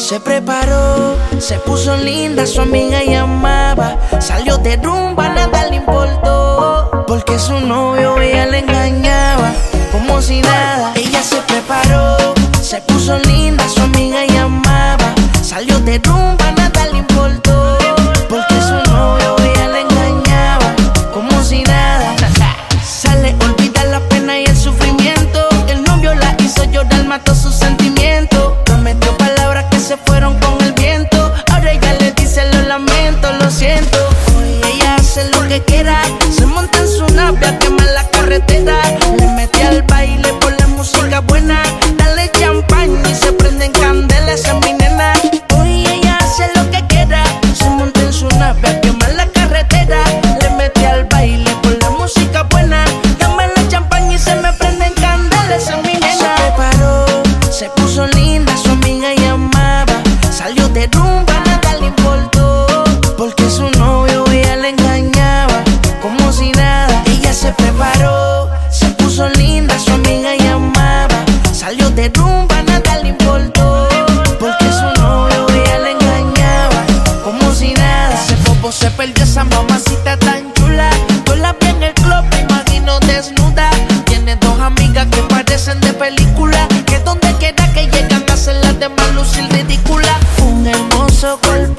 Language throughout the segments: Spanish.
Se preparó, se puso linda, su amiga llamaba. Salió de rumba, nada le importó. Porque su novio ella le engañaba, como si nada. Ella se preparó, se puso linda, su amiga Se monta en su nave a quemar la carretera. Le mete al baile por la música buena. Dale champaña y se prenden candelas es mi nena. Hoy ella hace lo que quiera. Se monta en su nave a quemar la carretera. Le mete al baile por la música buena. Dame la champaña y se me prenden candelas es mi nena. Se preparó, se puso de rumba, nada le importó. Porque su novio ella le engañaba, como si nada. Ese bobo se perdió esa mamacita tan chula. Yo la vi en el club, me imagino desnuda. Tiene dos amigas que parecen de película. Que donde quiera que llegan hacen las demás lucir ridícula. Un hermoso cuerpo,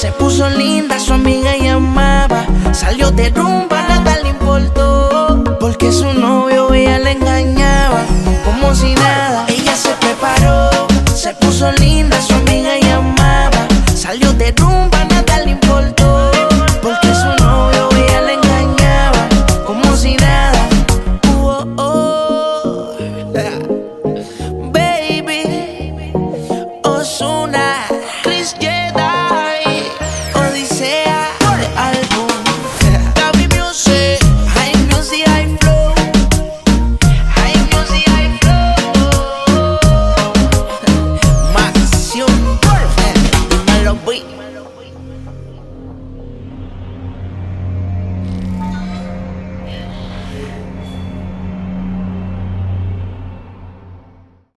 Se puso linda, su amiga llamaba. Salió de rumba, nada le importó. Porque su novio ella le engañaba, como si nada. Ella se preparó, se puso linda.